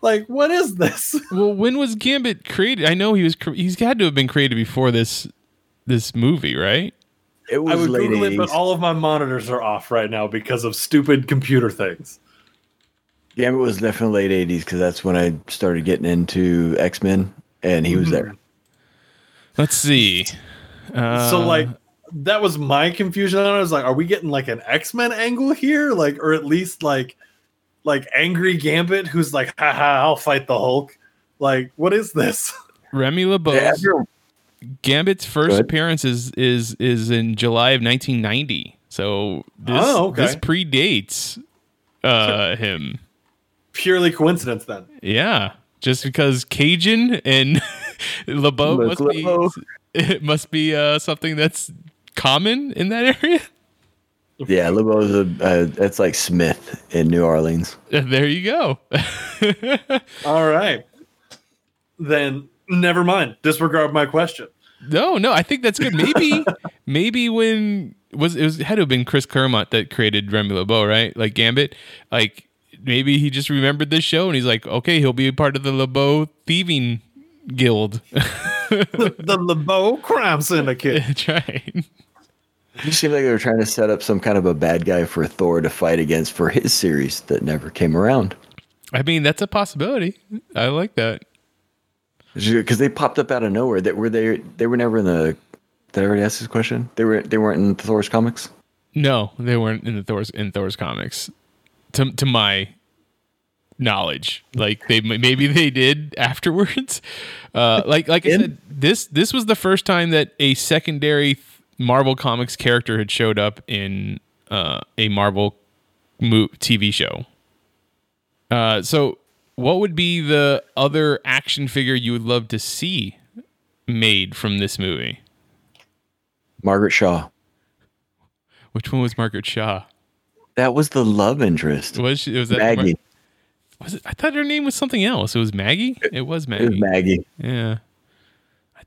Like, what is this? Well, when was Gambit created? I know he was. cre- He's had to have been created before this this movie, right? It was I would late Google it, but 80s. all of my monitors are off right now because of stupid computer things. Gambit was definitely late 80s because that's when I started getting into X Men, and he was Mm-hmm. there. Let's see. Uh, so like that was my confusion. I was like, are we getting like an X Men angle here, like, or at least like, like angry Gambit who's like, haha, I'll fight the Hulk. Like, what is this? Remy LeBeau. Yeah, after- Gambit's first Go ahead. appearance is is is in July of 1990. So this Oh, okay. this predates uh him. Purely coincidence then. Yeah, just because Cajun and LeBeau Look, must be it must be uh, something that's common in that area. yeah, LeBeau's a, uh, that's like Smith in New Orleans. There you go. All right. Then never mind. Disregard my question. No, no, I think that's good. Maybe, maybe when was it was it had to have been Chris Claremont that created Remy LeBeau, right? Like Gambit, like maybe he just remembered this show and he's like, okay, he'll be a part of the LeBeau thieving guild. the LeBeau Crime Syndicate. That's right. It just seemed like they were trying to set up some kind of a bad guy for Thor to fight against for his series that never came around. I mean, that's a possibility. I like that. Because they popped up out of nowhere. That were they? They were never in the. Did I already ask this question? They were. They weren't in Thor's comics. No, they weren't in the Thor's in Thor's comics. To to my knowledge, like they maybe they did afterwards. Uh, like like I said, this this was the first time that a secondary Marvel Comics character had showed up in uh, a Marvel mo- TV show. Uh, so, what would be the other action figure you would love to see made from this movie? Margaret Shaw. Which one was Margaret Shaw? That was the love interest. Was she, was that Maggie. Was it? I thought her name was something else. It was Maggie. It was It Maggie. was Maggie. Yeah. I-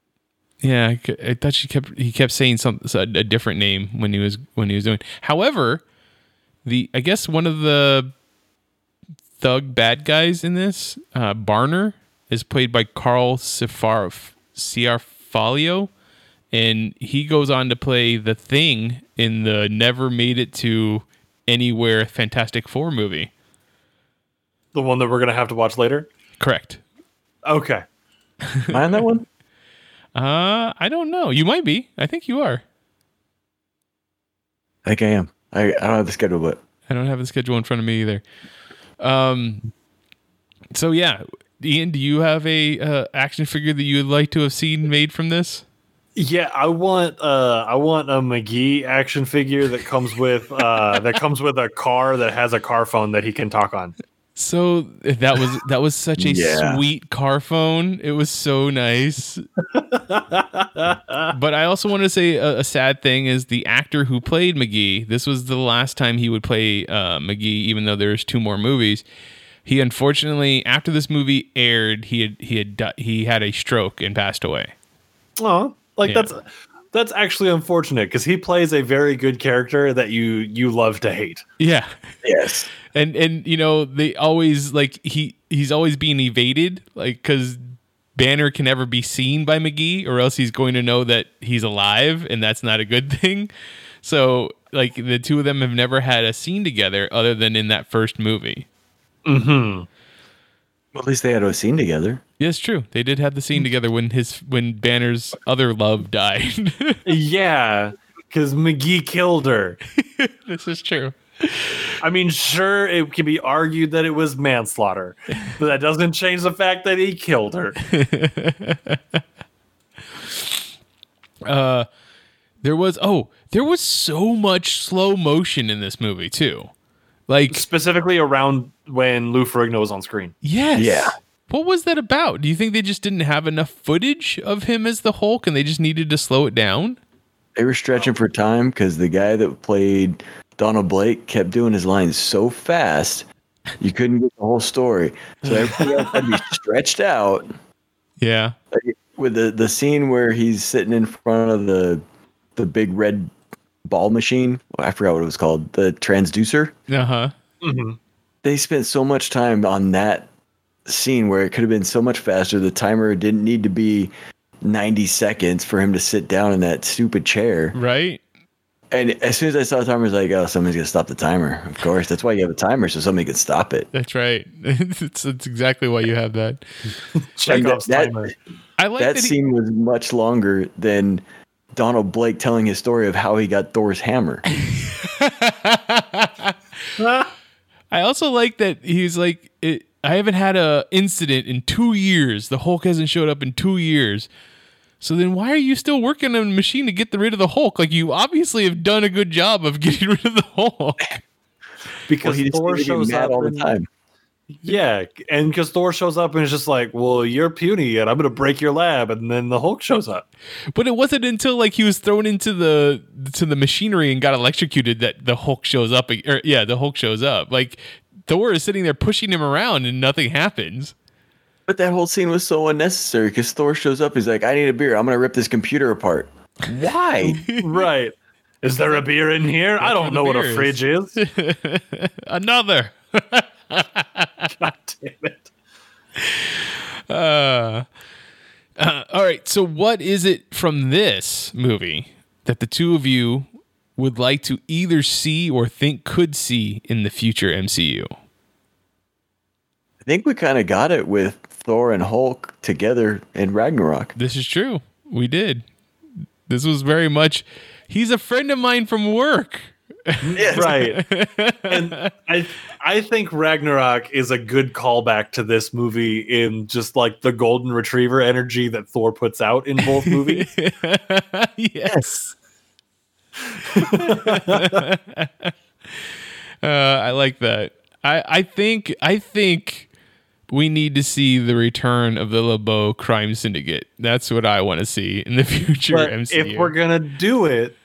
Yeah, I, I thought she kept he kept saying some a different name when he was when he was doing. However, the I guess one of the thug bad guys in this, uh, Barner, is played by Carl Cifarf Ciarfalio, and he goes on to play the Thing in the Never Made It to Anywhere Fantastic Four movie. The one that we're gonna have to watch later. Correct. Okay. Am I on that one? Uh, I don't know. You might be. I think you are. I think I am. I, I don't have the schedule, but I don't have the schedule in front of me either. Um, so yeah, Ian, do you have a uh, action figure that you would like to have seen made from this? Yeah, I want uh I want a McGee action figure that comes with uh that comes with a car that has a car phone that he can talk on. So that was that was such a Yeah. sweet car phone. It was so nice. but I also want to say a, a sad thing is the actor who played McGee. This was the last time he would play uh, McGee, even though there's two more movies. He unfortunately, after this movie aired, he had he had he had a stroke and passed away. Oh, like Yeah. that's that's actually unfortunate because he plays a very good character that you you love to hate. Yeah, yes. and and you know they always like he he's always being evaded like because banner can never be seen by mcgee or else he's going to know that he's alive and that's not a good thing so like the two of them have never had a scene together other than in that first movie Mm-hmm. Well, at least they had a scene together. yes true they did have the scene together when his when banner's other love died Yeah, because McGee killed her. this is true I mean, sure, it can be argued that it was manslaughter, but that doesn't change the fact that he killed her. uh there was oh there was so much slow motion in this movie too like Specifically around when Lou Ferrigno was on screen. Yes. Yeah. What was that about? Do you think they just didn't have enough footage of him as the Hulk and they just needed to slow it down? They were stretching for time because the guy that played Donald Blake kept doing his lines so fast you couldn't get the whole story. So everything else had to be stretched out Yeah. with the the scene where he's sitting in front of the the big red ball machine. I forgot what it was called. The transducer. Uh huh. Mhm. They spent so much time on that scene where it could have been so much faster. The timer didn't need to be 90 seconds for him to sit down in that stupid chair. Right. And as soon as I saw the timer, I was like, oh, somebody's going to stop the timer. Of course. That's why you have a timer, so somebody can stop it. That's right. it's, that's exactly why you have that. Chekhov's that- timer. I like that that. he- scene was much longer than Donald Blake telling his story of how he got Thor's hammer. I also like that he's like, it, I haven't had a incident in two years. The Hulk hasn't showed up in two years. So then, why are you still working on a machine to get the rid of the Hulk? Like you obviously have done a good job of getting rid of the Hulk. Because Well, he just Thor shows mad up all the time. Yeah, and because Thor shows up and is just like, "Well, you're puny, and I'm gonna break your lab," and then the Hulk shows up. But it wasn't until like he was thrown into the to the machinery and got electrocuted that the Hulk shows up. Or yeah, the Hulk shows up. Like Thor is sitting there pushing him around and nothing happens. But that whole scene was so unnecessary because Thor shows up. He's like, I need a beer. I'm going to rip this computer apart. Why? right? Is there a beer in here? I don't what know what a beer fridge is. Another. God damn it! Uh, uh, all right. So, what is it from this movie that the two of you would like to either see or think could see in the future MCU? I think we kind of got it with Thor and Hulk together in Ragnarok. This is true. We did. This was very much. He's a friend of mine from work. Right, and I I think Ragnarok is a good callback to this movie in just like the golden retriever energy that Thor puts out in both movies. yes. uh, I like that. I, I think I think we need to see the return of the LeBeau crime syndicate. That's what I want to see in the future But MCU. if we're gonna do it,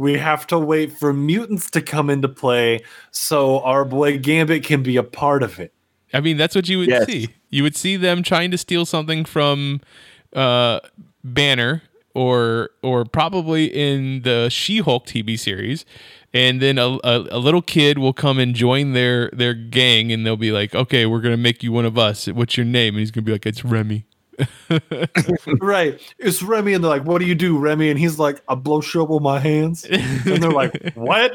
we have to wait for mutants to come into play so our boy Gambit can be a part of it. I mean, that's what you would Yes. see. You would see them trying to steal something from uh, Banner or or probably in the She-Hulk TV series. And then a, a, a little kid will come and join their their gang, and they'll be like, "Okay, we're gonna make you one of us. What's your name?" And he's gonna be like, "It's Remy." right. It's Remy, and they're like, What do you do, Remy? And he's like, I blow with my hands. And they're like, What?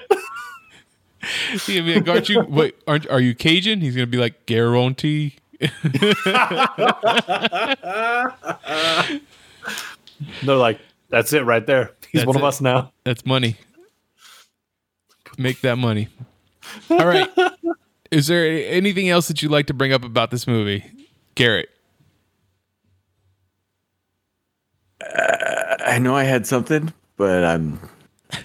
He's gonna be like, "Aren't you? Wait, aren't are you Cajun?" He's gonna be like, "Guarantee." they're like, That's it right there. He's That's one of it. us now. That's money. Make that money. All right. Is there anything else that you'd like to bring up about this movie, Garrett? Uh, I know I had something, but I'm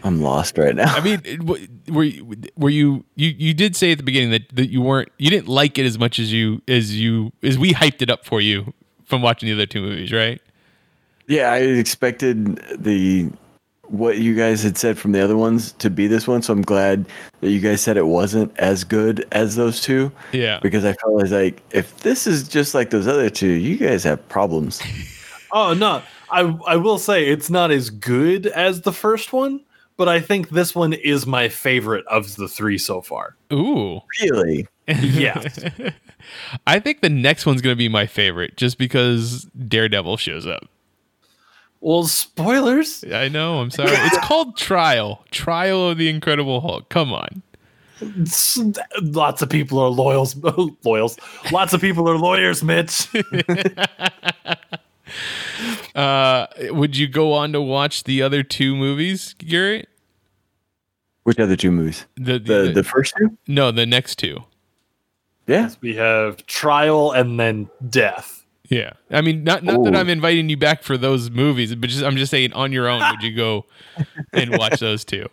I'm lost right now. I mean, were you, were you you you did say at the beginning that, that you weren't you didn't like it as much as you as you as we hyped it up for you from watching the other two movies, right? Yeah, I expected the what you guys had said from the other ones to be this one, so I'm glad that you guys said it wasn't as good as those two. Yeah. Because I felt like if this is just like those other two, you guys have problems. Oh no. I I will say it's not as good as the first one, but I think this one is my favorite of the three so far. Ooh. Really? Yeah. I think the next one's gonna be my favorite, just because Daredevil shows up. well, spoilers. I know. I'm sorry. It's called Trial. Trial of the Incredible Hulk. Come on. Lots of people are loyals loyals. Lots of people are lawyers, Mitch. Uh, would you go on to watch the other two movies, Garrett? Which other two movies? The, The the first two? no, the next two. Yeah. we have trial and then death. Yeah, I mean, not not that I'm inviting you back for those movies, but just I'm just saying on your own, would you go and watch those two?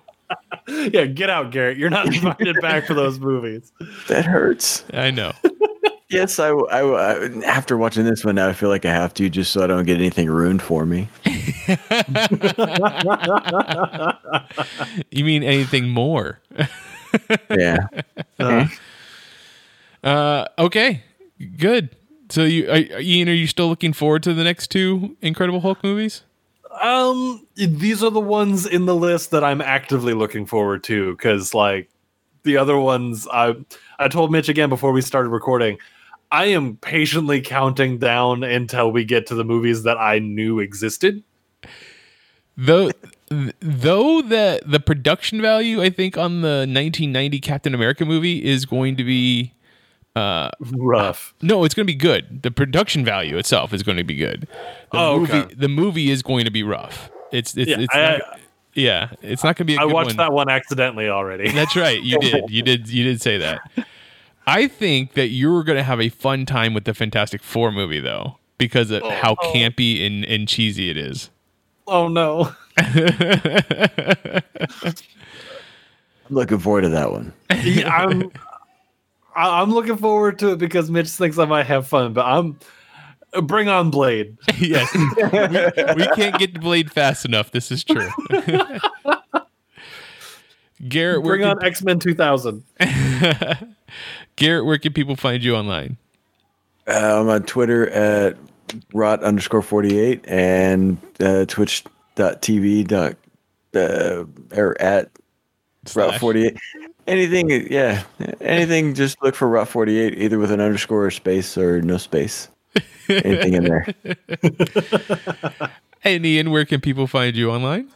Yeah, get out, Garrett. You're not invited back for those movies. That hurts. I know. Yes, I, I, I- after watching this one now, I feel like I have to just so I don't get anything ruined for me. You mean anything more? Yeah. Uh, Uh, okay, good. So you, are, Ian, are you still looking forward to the next two Incredible Hulk movies? Um, these are the ones in the list that I'm actively looking forward to because, like, the other ones, I I told Mitch again before we started recording, I am patiently counting down until we get to the movies that I knew existed. Though, though the the production value, I think, on the 1990 Captain America movie is going to be uh, Rough. no, it's going to be good. The production value itself is going to be good. The Oh, movie, okay. the movie is going to be rough. It's it's, Yeah, it's I- not, yeah, it's not going to be. a I good watched one. that one accidentally already. That's right. You did. You did. You did say that. I think that you're going to have a fun time with the Fantastic Four movie, though, because of oh. how oh. campy and, and cheesy it is. oh no. I'm looking forward to that one. Yeah, I'm I- I'm looking forward to it because Mitch thinks I might have fun, but I'm bring on Blade. yes, we, we can't get to Blade fast enough. This is true. Garrett, where Bring on X Men 2000. Garrett, where can people find you online? Uh, I'm on Twitter at rot underscore 48 and uh, twitch.tv dot uh, or at Slash. rot 48. Anything, yeah, anything. Just look for rot 48, either with an underscore or space or no space. Anything in there. And Ian, where can people find you online?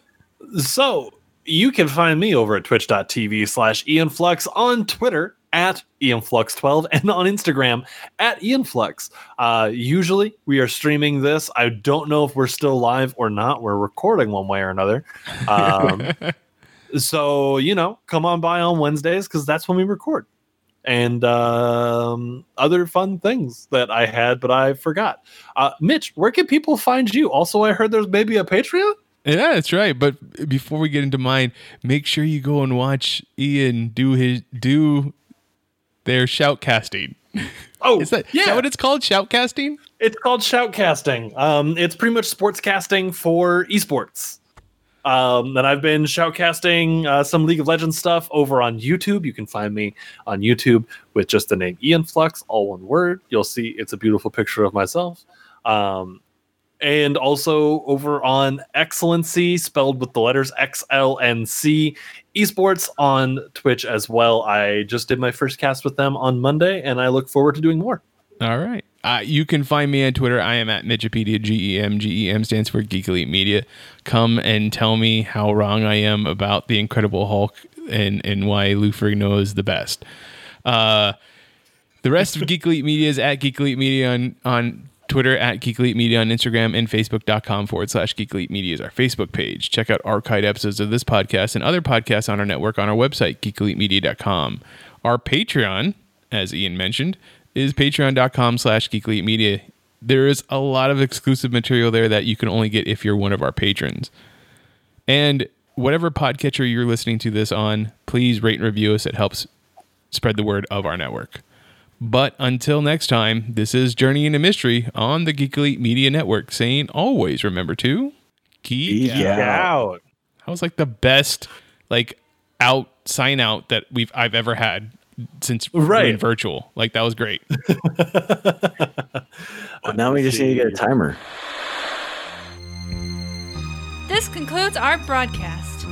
So you can find me over at twitch.tv slash ianflux on Twitter at ianflux12 and on Instagram at ianflux. Uh, usually we are streaming this. I don't know if we're still live or not. We're recording one way or another. Um, so, you know, come on by on Wednesdays because that's when we record. And um, other fun things that I had, but I forgot. Uh, Mitch, where can people find you? Also, I heard there's maybe a Patreon. Yeah, that's right. But before we get into mine, make sure you go and watch Ian do his do their shoutcasting. Oh, Is that, is yeah. that what it's called? Shoutcasting? It's called shoutcasting. Um, it's pretty much sportscasting for esports. Um, and I've been shoutcasting uh, some League of Legends stuff over on YouTube. You can find me on YouTube with just the name Ian Flux, all one word. You'll see it's a beautiful picture of myself. Um, and also over on Excellency, spelled with the letters X L N C esports on Twitch as well. I just did my first cast with them on Monday, and I look forward to doing more. All right. Uh, you can find me on Twitter. I am at Midgepedia. G E M. G E M stands for Geek Elite Media. Come and tell me how wrong I am about the Incredible Hulk and and why Lou Ferrigno is the best. Uh, the rest of Geek Elite Media is at Geek Elite Media on on Twitter, at Geek Media on Instagram, and Facebook.com forward slash Geek Media is our Facebook page. Check out archived episodes of this podcast and other podcasts on our network on our website, geekelitemedia.com. Our Patreon, as Ian mentioned, is patreon.com slash Geek Media. There is a lot of exclusive material there that you can only get if you're one of our patrons. And whatever podcatcher you're listening to this on, please rate and review us. It helps spread the word of our network. But until next time, this is Journey into Mystery on the Geek Elite Media Network, saying always remember to geek Geek out. out. Out. That was like the best like out sign out that we've I've ever had since Right. virtual. Like that was great. Well, now we just need to get a timer. This concludes our broadcast.